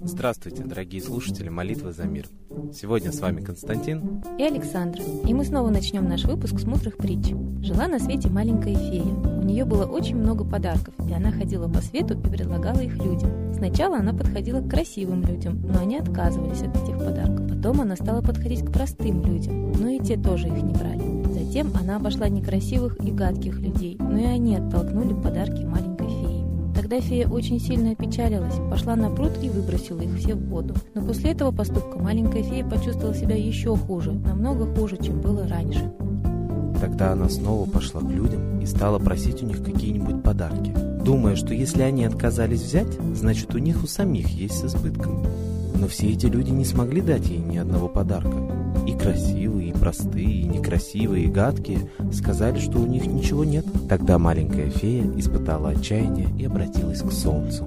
Здравствуйте, дорогие слушатели молитвы за мир. Сегодня с вами Константин и Александра. И мы снова начнем наш выпуск с мудрых притч. Жила на свете маленькая фея. У нее было очень много подарков, и она ходила по свету и предлагала их людям. Сначала она подходила к красивым людям, но они отказывались от этих подарков. Потом она стала подходить к простым людям, но и те тоже их не брали. Затем она обошла некрасивых и гадких людей, но и они оттолкнули подарки. Тогда фея очень сильно опечалилась, пошла на пруд и выбросила их все в воду. Но после этого поступка маленькая фея почувствовала себя еще хуже, намного хуже, чем было раньше. Тогда она снова пошла к людям и стала просить у них какие-нибудь подарки, думая, что если они отказались взять, значит у них у самих есть с избытком. Но все эти люди не смогли дать ей ни одного подарка. И красивые, и простые, и некрасивые, и гадкие сказали, что у них ничего нет. Тогда маленькая фея испытала отчаяние и обратилась к солнцу.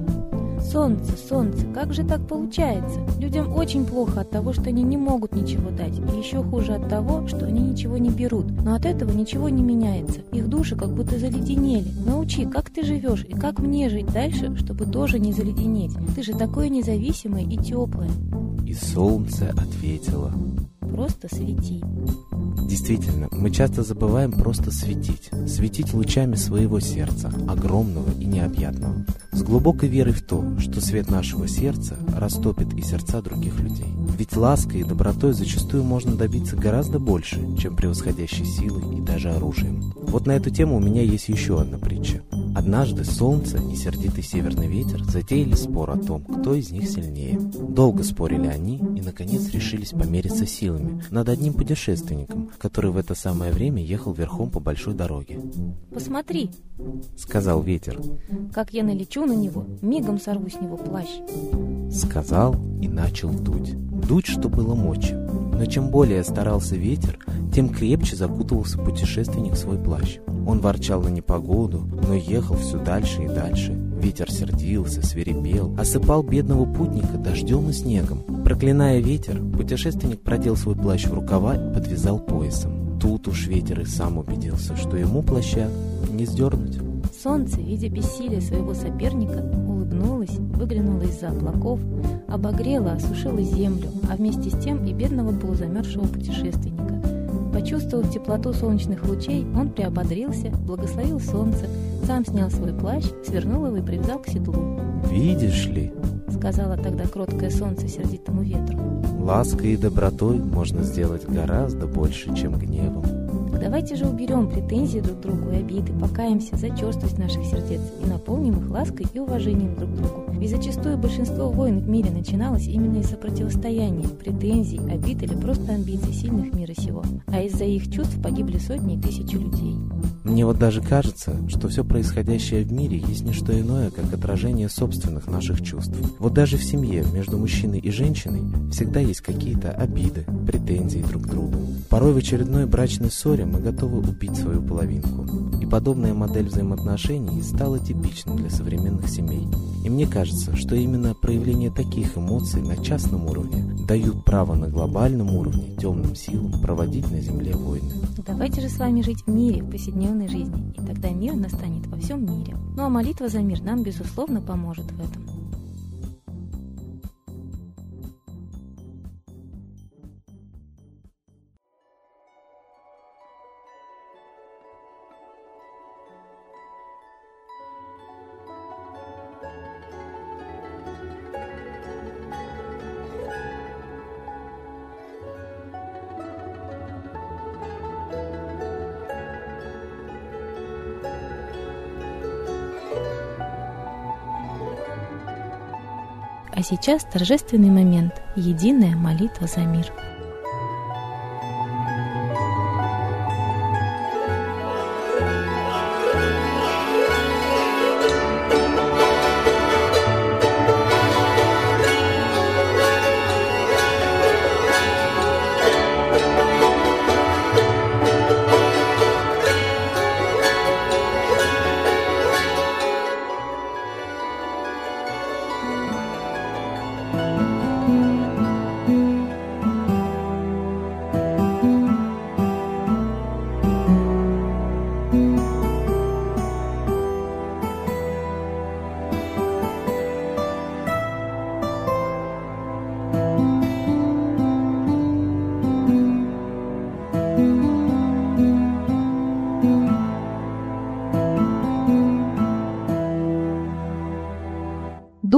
Солнце, солнце, как же так получается? Людям очень плохо от того, что они не могут ничего дать, и еще хуже от того, что они ничего не берут. Но от этого ничего не меняется. Их души как будто заледенели. Научи, как ты живешь и как мне жить дальше, чтобы тоже не заледенеть. Ты же такое независимое и теплое. И солнце ответило. Просто свети. Действительно, мы часто забываем просто светить, светить лучами своего сердца, огромного и необъятного, с глубокой верой в то, что свет нашего сердца растопит и сердца других людей. Ведь лаской и добротой зачастую можно добиться гораздо больше, чем превосходящей силой и даже оружием. Вот на эту тему у меня есть еще одна притча. Однажды солнце и сердитый северный ветер затеяли спор о том, кто из них сильнее. Долго спорили они и, наконец, решились помериться силами над одним путешественником, который в это самое время ехал верхом по большой дороге. «Посмотри», — сказал ветер, — «как я налечу на него, мигом сорву с него плащ». Сказал и начал дуть. Дуть, что было мочи. Но чем более старался ветер, тем крепче закутывался путешественник в свой плащ. Он ворчал на непогоду, но ехал все дальше и дальше. Ветер сердился, свирепел, осыпал бедного путника дождем и снегом. Проклиная ветер, путешественник продел свой плащ в рукава и подвязал поясом. Тут уж ветер и сам убедился, что ему плаща не сдернуть. Солнце, видя бессилие своего соперника, улыбнулось, выглянуло из-за облаков, обогрело, осушило землю, а вместе с тем и бедного полузамерзшего путешественника. Почувствовав теплоту солнечных лучей, он приободрился, благословил солнце, сам снял свой плащ, свернул его и привязал к седлу. «Видишь ли», — сказала тогда кроткое солнце сердитому ветру, «лаской и добротой можно сделать гораздо больше, чем гневом». Давайте же уберем претензии друг к другу и обиды, покаемся за черствость наших сердец и наполним их лаской и уважением друг к другу. Ведь зачастую большинство войн в мире начиналось именно из-за противостояния, претензий, обид или просто амбиций сильных мира сего. А из-за их чувств погибли сотни и тысячи людей. Мне вот даже кажется, что все происходящее в мире есть не что иное, как отражение собственных наших чувств. Вот даже в семье между мужчиной и женщиной всегда есть какие-то обиды, претензии друг к другу. Порой в очередной брачной ссоре мы готовы убить свою половинку. И подобная модель взаимоотношений стала типичной для современных семей. И мне кажется, что именно проявление таких эмоций на частном уровне дают право на глобальном уровне темным силам проводить на Земле войны. Давайте же с вами жить в мире, в повседневной жизни, и тогда мир настанет во всем мире. Ну а молитва за мир нам, безусловно, поможет в этом. А сейчас торжественный момент – единая молитва за мир.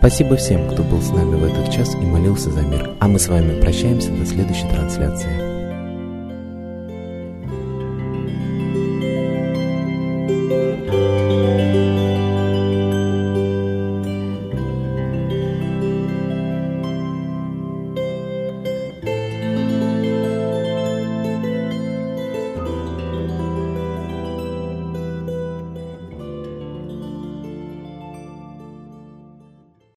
Спасибо всем, кто был с нами в этот час и молился за мир. А мы с вами прощаемся до следующей трансляции.